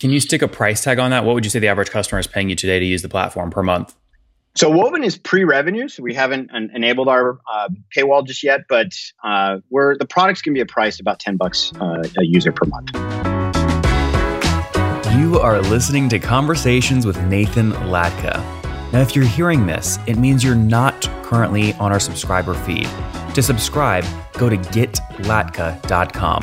Can you stick a price tag on that? What would you say the average customer is paying you today to use the platform per month? So Woven is pre-revenue, so we haven't an- enabled our uh, paywall just yet, but uh, we're the products going to be a price about ten bucks uh, a user per month. You are listening to Conversations with Nathan Latka. Now, if you're hearing this, it means you're not currently on our subscriber feed. To subscribe, go to getlatka.com.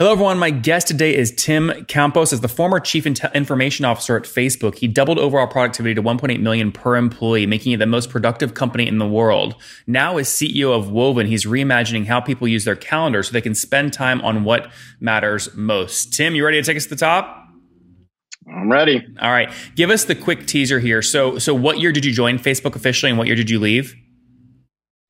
Hello, everyone. My guest today is Tim Campos. As the former chief information officer at Facebook, he doubled overall productivity to 1.8 million per employee, making it the most productive company in the world. Now, as CEO of Woven, he's reimagining how people use their calendar so they can spend time on what matters most. Tim, you ready to take us to the top? I'm ready. All right. Give us the quick teaser here. So, so what year did you join Facebook officially, and what year did you leave?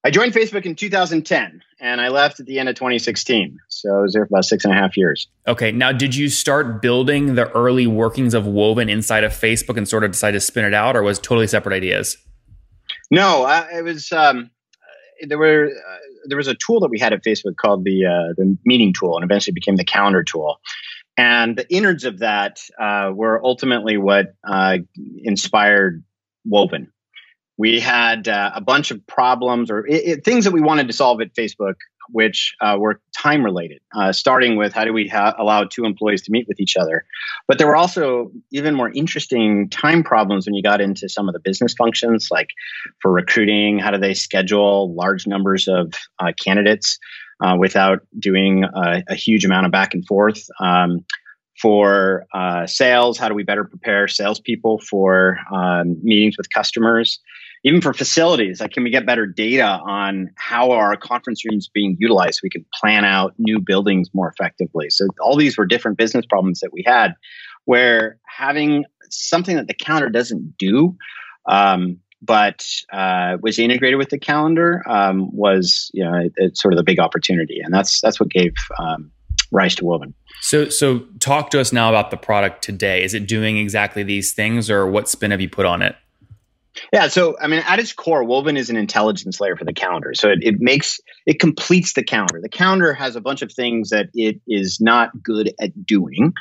I joined Facebook in 2010 and I left at the end of 2016. So I was there for about six and a half years. Okay. Now, did you start building the early workings of Woven inside of Facebook and sort of decide to spin it out, or was totally separate ideas? No, uh, it was. Um, there were uh, there was a tool that we had at Facebook called the uh, the meeting tool, and eventually became the calendar tool. And the innards of that uh, were ultimately what uh, inspired Woven we had uh, a bunch of problems or it, it, things that we wanted to solve at Facebook, which uh, were time related, uh, starting with how do we ha- allow two employees to meet with each other. But there were also even more interesting time problems when you got into some of the business functions, like for recruiting, how do they schedule large numbers of uh, candidates uh, without doing a, huge amount of back and forth. Um, for uh, sales, how do we better prepare salespeople for um, meetings with customers? Even for facilities, like can we get better data on how our conference rooms being utilized so we can plan out new buildings more effectively? So all these were different business problems that we had where having something that the calendar doesn't do, um, but uh, was integrated with the calendar um, was you know it, it's sort of the big opportunity, and that's that's what gave um, rise to Woven. So so talk to us now about the product today. Is it doing exactly these things, or what spin have you put on it? Yeah, so I mean, at its core, Woven is an intelligence layer for the calendar. So it, it makes it completes the calendar. The calendar has a bunch of things that it is not good at doing.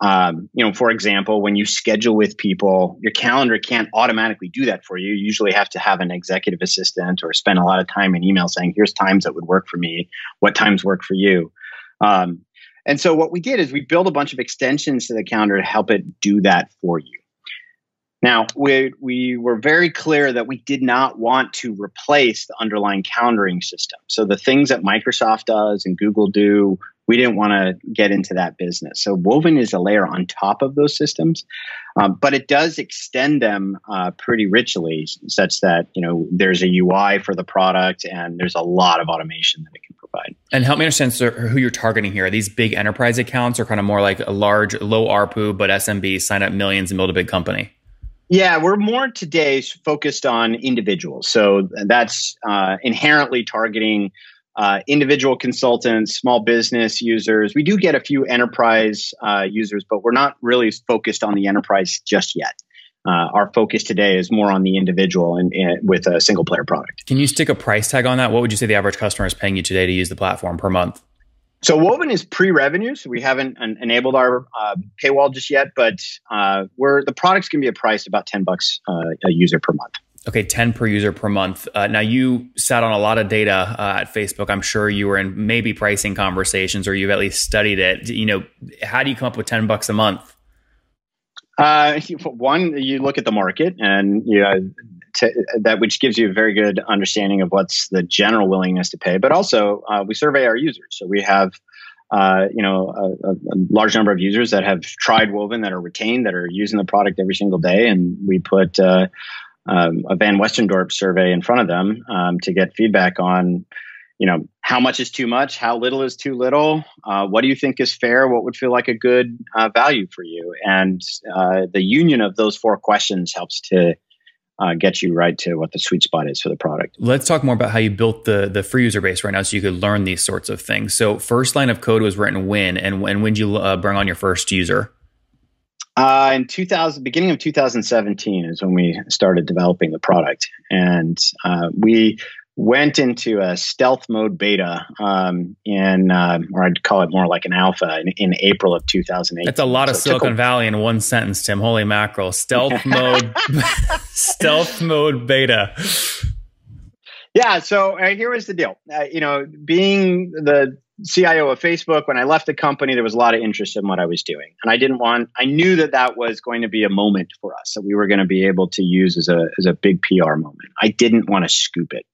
Um, you know, for example, when you schedule with people, your calendar can't automatically do that for you. You usually have to have an executive assistant or spend a lot of time in email saying, "Here's times that would work for me. What times work for you." Um, and so what we did is we built a bunch of extensions to the calendar to help it do that for you. Now, we, we were very clear that we did not want to replace the underlying calendaring system. So the things that Microsoft does and Google do, we didn't want to get into that business. So Woven is a layer on top of those systems, um, but it does extend them uh, pretty richly, such that you know there's a UI for the product and there's a lot of automation that it can provide. And help me understand sir, who you're targeting here. Are these big enterprise accounts, or kind of more like a large, low ARPU, but SMB sign up millions and build a big company? Yeah, we're more today focused on individuals. So that's uh, inherently targeting uh, individual consultants, small business users. We do get a few enterprise uh, users, but we're not really focused on the enterprise just yet. Uh, our focus today is more on the individual and, and, with a single player product. Can you stick a price tag on that? What would you say the average customer is paying you today to use the platform per month? So Woven is pre-revenue, so we haven't an, enabled our uh, paywall just yet, but uh, we're the product's going to be a price about ten bucks uh, a user per month. Okay, 10 per user per month. Uh, now, you sat on a lot of data uh, at Facebook. I'm sure you were in maybe pricing conversations or you've at least studied it. You know, how do you come up with 10 bucks a month? Uh, one, you look at the market and you know, to, that which gives you a very good understanding of what's the general willingness to pay. But also, uh, we survey our users. So we have uh, you know, a, a, large number of users that have tried Woven that are retained, that are using the product every single day, and we put uh, um, a Van Westendorp survey in front of them um, to get feedback on, you know, how much is too much, how little is too little, uh, what do you think is fair, what would feel like a good uh, value for you, and uh, the union of those four questions helps to uh, get you right to what the sweet spot is for the product. Let's talk more about how you built the the free user base right now, so you could learn these sorts of things. So, first line of code was written when, and when when did you uh, bring on your first user? Uh, in 2000, beginning of 2017 is when we started developing the product, and uh, we went into a stealth mode beta um, in, uh, or I'd call it more like an alpha in, in April of 2008. That's a lot of so Silicon a- Valley in one sentence, Tim. Holy mackerel! Stealth mode, stealth mode beta. Yeah. So uh, here was the deal. Uh, you know, being the CIO of Facebook, when I left the company, there was a lot of interest in what I was doing, and I didn't want. I knew that that was going to be a moment for us that we were going to be able to use as a as a big PR moment. I didn't want to scoop it.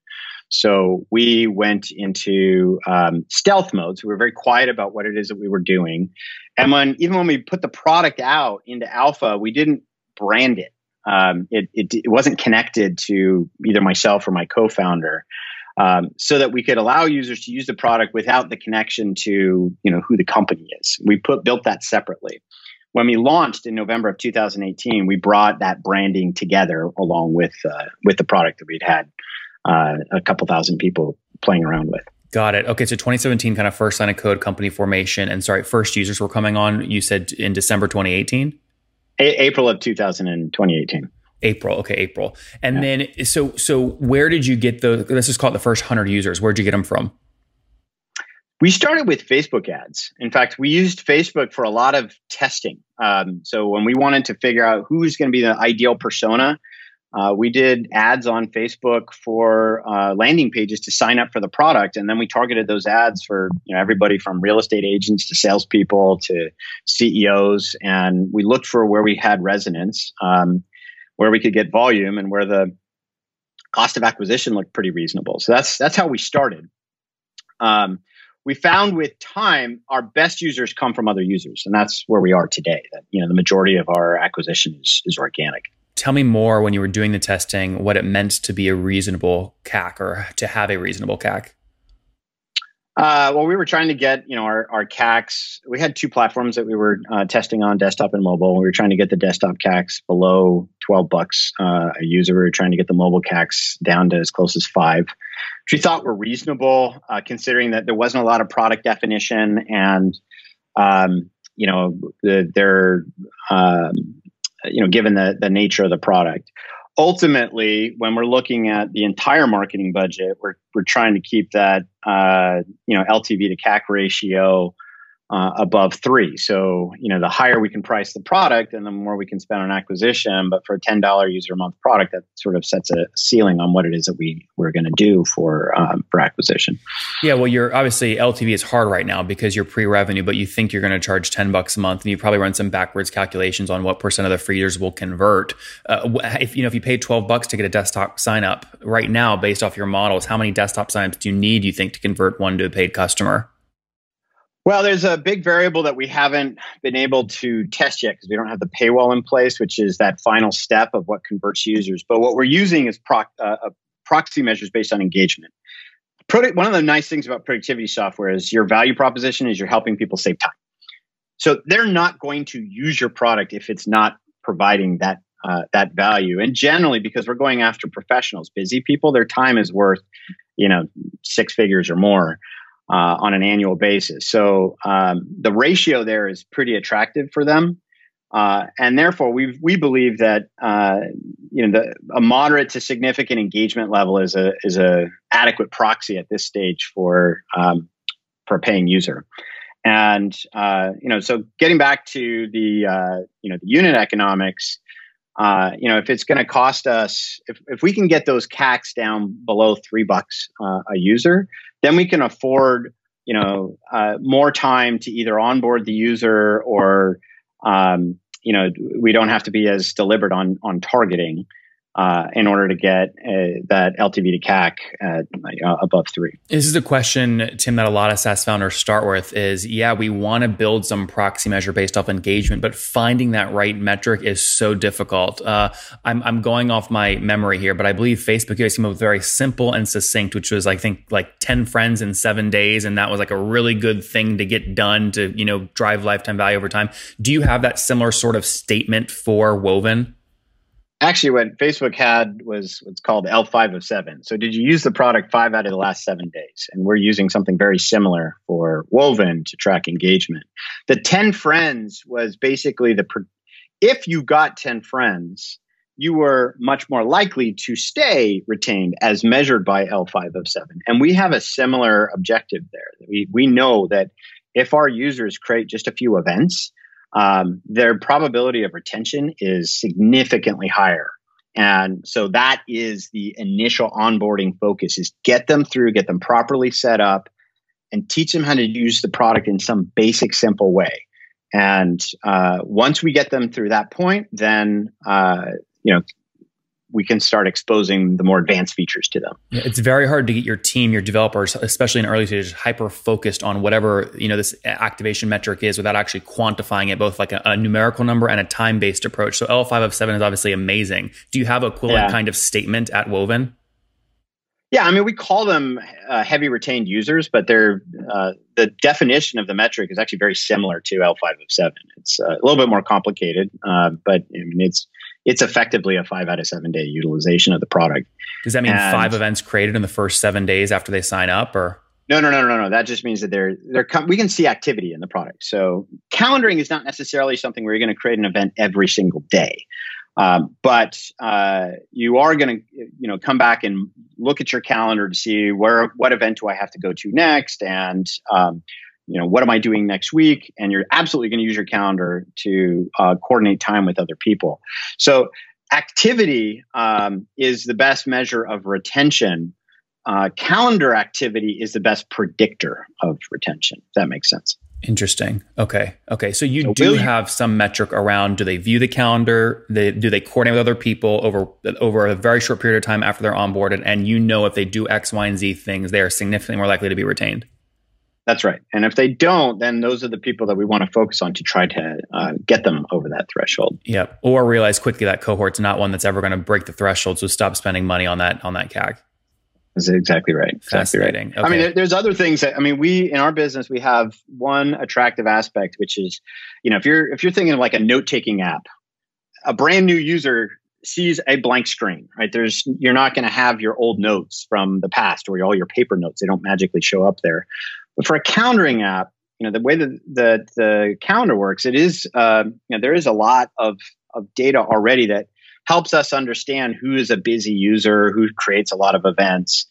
So we went into um, stealth mode. So we were very quiet about what it is that we were doing. And when even when we put the product out into alpha, we didn't brand it. Um, it, it, it, wasn't connected to either myself or my co-founder, um, so that we could allow users to use the product without the connection to you know who the company is. We put built that separately. When we launched in November of 2018, we brought that branding together along with uh, with the product that we'd had uh, a couple thousand people playing around with. Got it. Okay, so 2017 kind of first line of code company formation, and sorry, first users were coming on. You said in December 2018, a- April of 2018. April. Okay, April. And yeah. then so so where did you get the? Let's just call it the first hundred users. Where'd you get them from? We started with Facebook ads. In fact, we used Facebook for a lot of testing. Um, so when we wanted to figure out who's going to be the ideal persona uh, we did ads on Facebook for uh, landing pages to sign up for the product, and then we targeted those ads for you know everybody from real estate agents to salespeople to CEOs, and we looked for where we had resonance, um, where we could get volume, and where the cost of acquisition looked pretty reasonable. So that's that's how we started. Um, we found with time our best users come from other users, and that's where we are today. That you know the majority of our acquisition is, is organic tell me more when you were doing the testing what it meant to be a reasonable CAC or to have a reasonable CAC. Uh, well, we were trying to get you know our, our CACs. We had two platforms that we were uh, testing on, desktop and mobile. We were trying to get the desktop CACs below twelve bucks uh, a user. We were trying to get the mobile CACs down to as close as five, which we thought were reasonable, uh, considering that there wasn't a lot of product definition and um, you know the, their um, you know, given the, the nature of the product. Ultimately, when we're looking at the entire marketing budget, we're, we're trying to keep that, uh, you know, LTV to CAC ratio uh, above three. So, you know, the higher we can price the product and the more we can spend on acquisition. But for a $10 user a month product, that sort of sets a ceiling on what it is that we, we're going to do for, um, for acquisition. Yeah. Well, you're obviously LTV is hard right now because you're pre revenue, but you think you're going to charge 10 bucks a month and you probably run some backwards calculations on what percent of the free users will convert. Uh, if, you know, if you pay 12 bucks to get a desktop sign up right now, based off your models, how many desktop signups do you need, you think, to convert one to a paid customer? Well, there's a big variable that we haven't been able to test yet because we don't have the paywall in place, which is that final step of what converts users. But what we're using is uh, proxy measures based on engagement. One of the nice things about productivity software is your value proposition is you're helping people save time. So they're not going to use your product if it's not providing that uh, that value. And generally, because we're going after professionals, busy people, their time is worth you know six figures or more uh, on an annual basis. So um, the ratio there is pretty attractive for them. Uh, and therefore, we we believe that uh, you know the, a moderate to significant engagement level is a is a adequate proxy at this stage for um, for a paying user. And uh, you know, so getting back to the uh, you know the unit economics, uh, you know, if it's going to cost us, if, if we can get those CACs down below three bucks uh, a user, then we can afford, you know, uh, more time to either onboard the user or, um, you know, we don't have to be as deliberate on on targeting uh, in order to get uh, that LTV to CAC at, uh, above three. This is a question, Tim, that a lot of SaaS founders start with is, yeah, we want to build some proxy measure based off engagement, but finding that right metric is so difficult. Uh, I'm, I'm going off my memory here, but I believe Facebook guys came up with very simple and succinct, which was, I think, like 10 friends in seven days. And that was like a really good thing to get done to, you know, drive lifetime value over time. Do you have that similar sort of statement for Woven? Actually what facebook had was what's called l5 of 7 so did you use the product five out of the last seven days? And we're using something very similar for woven to track engagement. The 10 friends was basically the if you got 10 friends you were much more likely to stay retained as measured by l5 of 7 and we have a similar objective there. We, we know that if our users create just a few events um, their probability of retention is significantly higher. And so that is the initial onboarding focus is get them through, get them properly set up and teach them how to use the product in some basic, simple way. And uh, once we get them through that point, then uh, you know we can start exposing the more advanced features to them. It's very hard to get your team, your developers, especially in early stages, hyper focused on whatever you know this activation metric is, without actually quantifying it, both like a, a numerical number and a time based approach. So L five of seven is obviously amazing. Do you have equivalent yeah. kind of statement at Woven? Yeah, I mean, we call them uh, heavy retained users, but they're uh, the definition of the metric is actually very similar to L5 of seven. It's uh, a little bit more complicated, uh, but I mean, it's it's effectively a five out of seven day utilization of the product. Does that mean and five events created in the first seven days after they sign up, or? No, no, no, no, no. That just means that they're they're we can see activity in the product. So calendaring is not necessarily something where you're going to create an event every single day, um, but uh, you are going to you know come back and look at your calendar to see where what event do I have to go to next, and um, you know what am i doing next week and you're absolutely going to use your calendar to uh, coordinate time with other people so activity um, is the best measure of retention uh, calendar activity is the best predictor of retention if that makes sense Interesting. Okay. Okay. So you so do have some metric around do they view the calendar? They, do they coordinate with other people over over a very short period of time after they're onboarded? And you know if they do X, Y, and Z things, they are significantly more likely to be retained. That's right. And if they don't, then those are the people that we want to focus on to try to uh, get them over that threshold. Yep. Or realize quickly that cohort's not one that's ever going to break the threshold. So stop spending money on that on that CAC. That's exactly right. Exactly. Right. Okay. I mean, there's other things that I mean, we in our business we have one attractive aspect, which is, you know, if you're if you're thinking of like a note taking app, a brand new user sees a blank screen, right? There's you're not going to have your old notes from the past or all your paper notes. They don't magically show up there. But for a calendaring app, you know, the way that the, the calendar works, it is, uh, you know, there is a lot of, of data already that helps us understand who is a busy user, who creates a lot of events.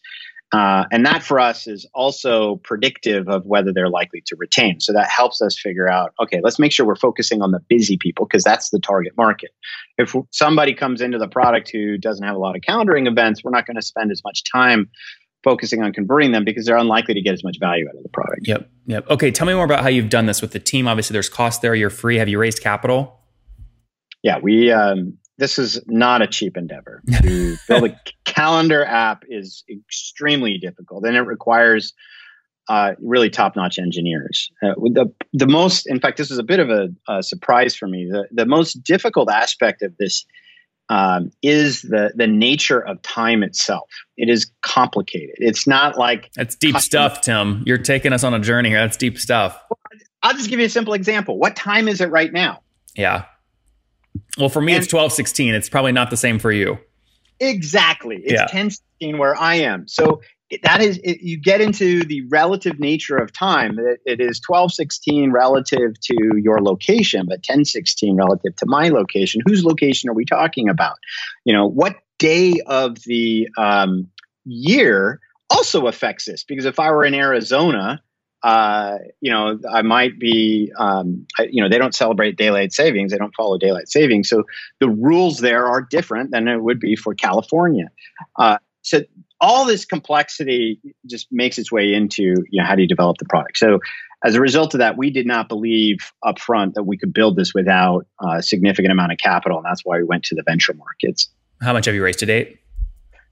Uh, and that for us is also predictive of whether they're likely to retain. So that helps us figure out okay, let's make sure we're focusing on the busy people because that's the target market. If somebody comes into the product who doesn't have a lot of calendaring events, we're not going to spend as much time focusing on converting them because they're unlikely to get as much value out of the product. Yep. Yep. Okay. Tell me more about how you've done this with the team. Obviously, there's cost there. You're free. Have you raised capital? Yeah, we. Um, this is not a cheap endeavor. To build a calendar app is extremely difficult, and it requires uh, really top-notch engineers. Uh, the the most, in fact, this is a bit of a, a surprise for me. The the most difficult aspect of this um, is the the nature of time itself. It is complicated. It's not like that's deep stuff, Tim. You're taking us on a journey here. That's deep stuff. I'll just give you a simple example. What time is it right now? Yeah. Well, for me, and, it's twelve sixteen. It's probably not the same for you. Exactly. It's yeah. ten sixteen where I am. So that is it, you get into the relative nature of time it, it is 1216 relative to your location but 1016 relative to my location whose location are we talking about you know what day of the um, year also affects this because if i were in arizona uh, you know, I might be, um, I, you know, they don't celebrate daylight savings. They don't follow daylight savings. So the rules there are different than it would be for California. Uh, so all this complexity just makes its way into, you know, how do you develop the product? So as a result of that, we did not believe upfront that we could build this without a significant amount of capital. And that's why we went to the venture markets. How much have you raised to date?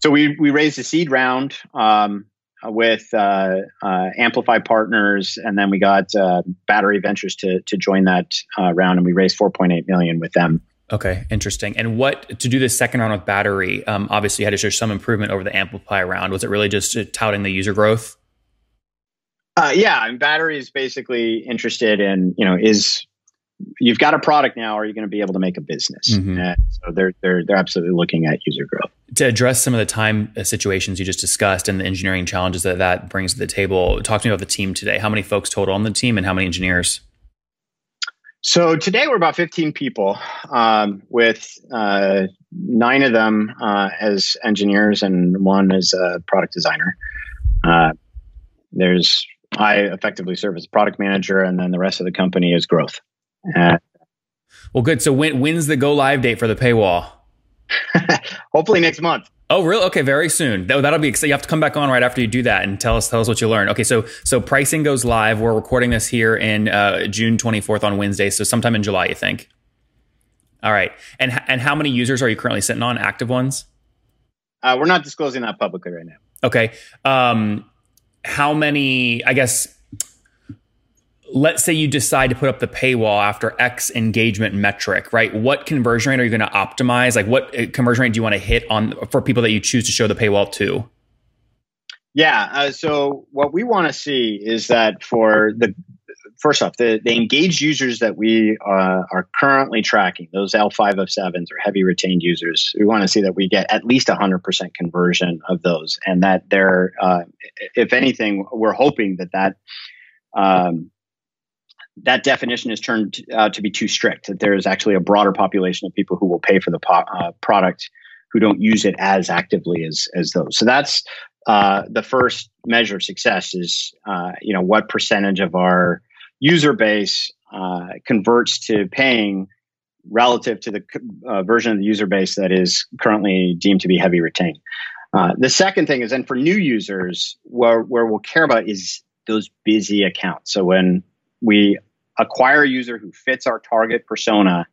So we, we raised a seed round. Um, with uh, uh, Amplify Partners, and then we got uh, Battery Ventures to to join that uh, round, and we raised 4.8 million with them. Okay, interesting. And what to do this second round with Battery? Um, obviously, you had to show some improvement over the Amplify round. Was it really just touting the user growth? Uh, yeah, and Battery is basically interested in you know is you've got a product now are you going to be able to make a business mm-hmm. so they're they're they're absolutely looking at user growth to address some of the time uh, situations you just discussed and the engineering challenges that that brings to the table talk to me about the team today how many folks total on the team and how many engineers so today we're about 15 people um, with uh, nine of them uh, as engineers and one as a product designer uh, there's i effectively serve as product manager and then the rest of the company is growth uh, well, good. So when when's the go live date for the paywall? Hopefully next month. Oh, really? Okay, very soon. That, will be. You have to come back on right after you do that and tell us tell us what you learned. Okay, so so pricing goes live. We're recording this here in uh, June 24th on Wednesday, so sometime in July, you think? All right. And and how many users are you currently sitting on? Active ones? Uh, we're not disclosing that publicly right now. Okay. Um, how many? I guess let's say you decide to put up the paywall after X engagement metric, right? What conversion rate are you going to optimize? Like what uh, conversion rate do you want to hit on for people that you choose to show the paywall to? Yeah. Uh, so what we want to see is that for the first off, the, the engaged users that we uh, are currently tracking, those L5 of sevens or heavy retained users, we want to see that we get at least 100% conversion of those, and that they're, uh, if anything, we're hoping that that um, that definition is turned out to be too strict. That there is actually a broader population of people who will pay for the po- uh, product who don't use it as actively as as those. So that's uh, the first measure of success. Is uh, you know what percentage of our user base uh, converts to paying relative to the uh, version of the user base that is currently deemed to be heavy retained. Uh, the second thing is then for new users, where, where we'll care about is those busy accounts. So when we acquire a user who fits our target persona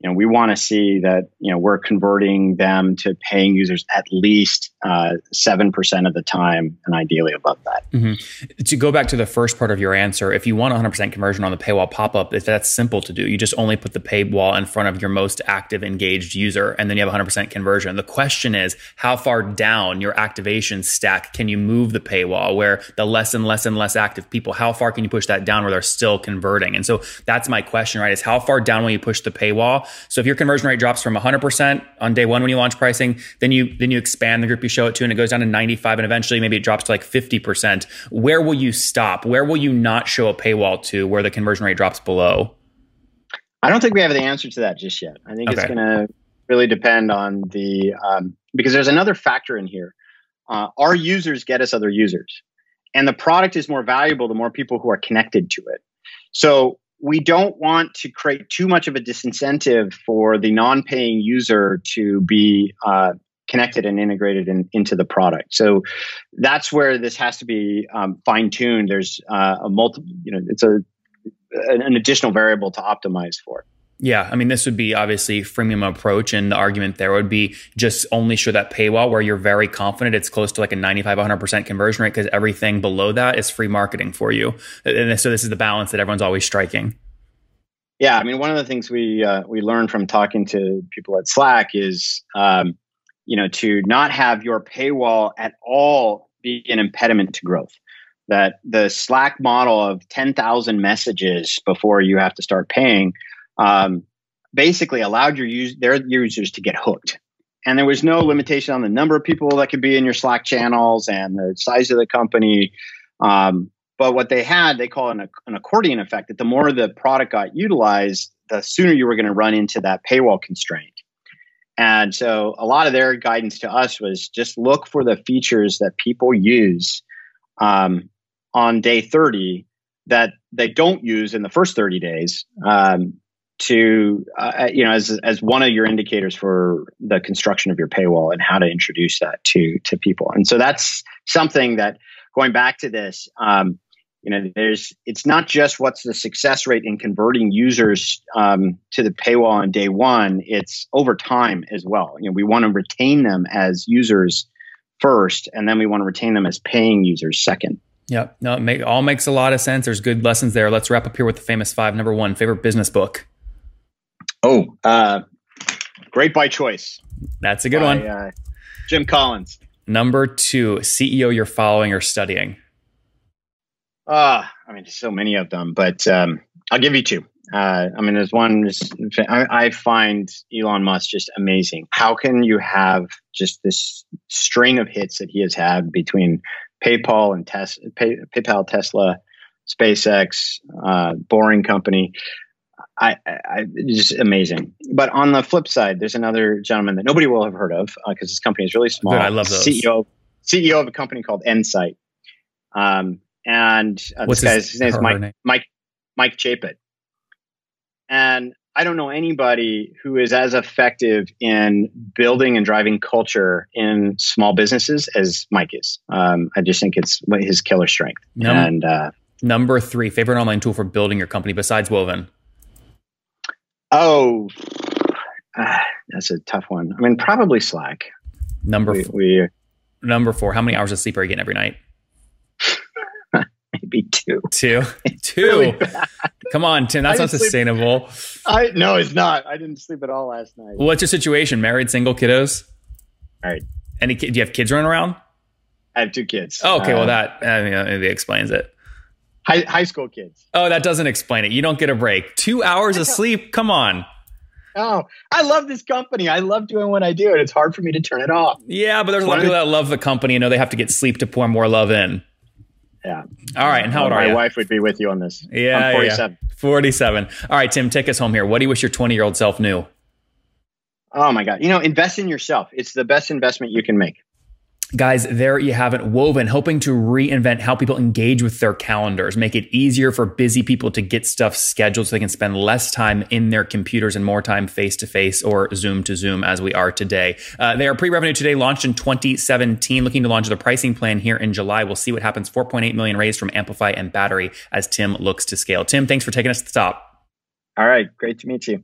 you know, we want to see that you know we're converting them to paying users at least uh, seven uh, percent of the time, and ideally above that. Mm-hmm. To go back to the first part of your answer, if you want 100 percent conversion on the paywall pop up, if that's simple to do, you just only put the paywall in front of your most active engaged user, and then you have 100 percent conversion. The question is, how far down your activation stack can you move the paywall, where the less and less and less active people, how far can you push that down where they're still converting? And so that's my question, right? Is how far down will you push the paywall? So if your conversion rate drops from 100% on day one when you launch pricing, then you then you expand the group you show it to, and it goes down to 95, and eventually maybe it drops to like 50%. Where will you stop? Where will you not show a paywall to where the conversion rate drops below? I don't think we have the answer to that just yet. I think okay. it's going to really depend on the um, because there's another factor in here. Uh, our users get us other users, and the product is more valuable the more people who are connected to it. So we don't want to create too much of a disincentive for the non-paying user to be uh, connected and integrated in, into the product. So that's where this has to be um, fine-tuned. There's uh, a multiple, you know, it's a an additional variable to optimize for. Yeah, I mean, this would be obviously freemium approach, and the argument there would be just only show that paywall where you're very confident it's close to like a 95, 100% conversion rate because everything below that is free marketing for you. And so this is the balance that everyone's always striking. Yeah, I mean, one of the things we uh, we learned from talking to people at Slack is, um, you know, to not have your paywall at all be an impediment to growth. That the Slack model of 10,000 messages before you have to start paying um, basically allowed your use, their users to get hooked. And there was no limitation on the number of people that could be in your Slack channels and the size of the company. Um, but what they had, they call it an, an accordion effect that the more the product got utilized, the sooner you were going to run into that paywall constraint. And so a lot of their guidance to us was just look for the features that people use um, on day 30 that they don't use in the first 30 days um, to uh, you know as as one of your indicators for the construction of your paywall and how to introduce that to to people and so that's something that going back to this um, you know there's it's not just what's the success rate in converting users um, to the paywall on day one it's over time as well you know we want to retain them as users first and then we want to retain them as paying users second Yep. No, it make, all makes a lot of sense. There's good lessons there. Let's wrap up here with the famous five. Number one, favorite business book. Oh, uh, great by choice. That's a good by, one. Uh, Jim Collins. Number two, CEO you're following or studying. Uh, I mean, so many of them, but um, I'll give you two. Uh, I mean, there's one. I, I find Elon Musk just amazing. How can you have just this string of hits that he has had between PayPal and Tes- Pay, PayPal, Tesla, SpaceX, uh, Boring Company? I, I, just amazing. But on the flip side, there's another gentleman that nobody will have heard of because uh, his company is really small. I love those. CEO CEO of a company called Insight. Um, and uh, this guy's his, name is Mike, name? Mike Mike Chaput. And I don't know anybody who is as effective in building and driving culture in small businesses as Mike is. Um, I just think it's his killer strength. Num- and uh, number three, favorite online tool for building your company besides Woven. Oh, uh, that's a tough one. I mean, probably Slack. Number we, we number four. How many hours of sleep are you getting every night? Maybe two. Two. Two. really Come on, Tim. That's not sustainable. Sleep. I no, it's not. I didn't sleep at all last night. What's your situation? Married, single, kiddos? All right. Any? Do you have kids running around? I have two kids. Oh, okay. Uh, well, that I mean, maybe explains it. High, high school kids. Oh, that doesn't explain it. You don't get a break. Two hours of sleep. Come on. Oh, I love this company. I love doing what I do, and it's hard for me to turn it off. Yeah, but there's a lot of people that love the company and know they have to get sleep to pour more love in. Yeah. All right. And how old My are you? My wife would be with you on this. Yeah. I'm 47. Yeah. 47. All right, Tim, take us home here. What do you wish your 20 year old self knew? Oh my God. You know, invest in yourself. It's the best investment you can make. Guys, there you have it. Woven, hoping to reinvent how people engage with their calendars, make it easier for busy people to get stuff scheduled so they can spend less time in their computers and more time face to face or Zoom to Zoom as we are today. Uh, they are pre revenue today, launched in 2017, looking to launch the pricing plan here in July. We'll see what happens. 4.8 million raised from Amplify and Battery as Tim looks to scale. Tim, thanks for taking us to the top. All right. Great to meet you.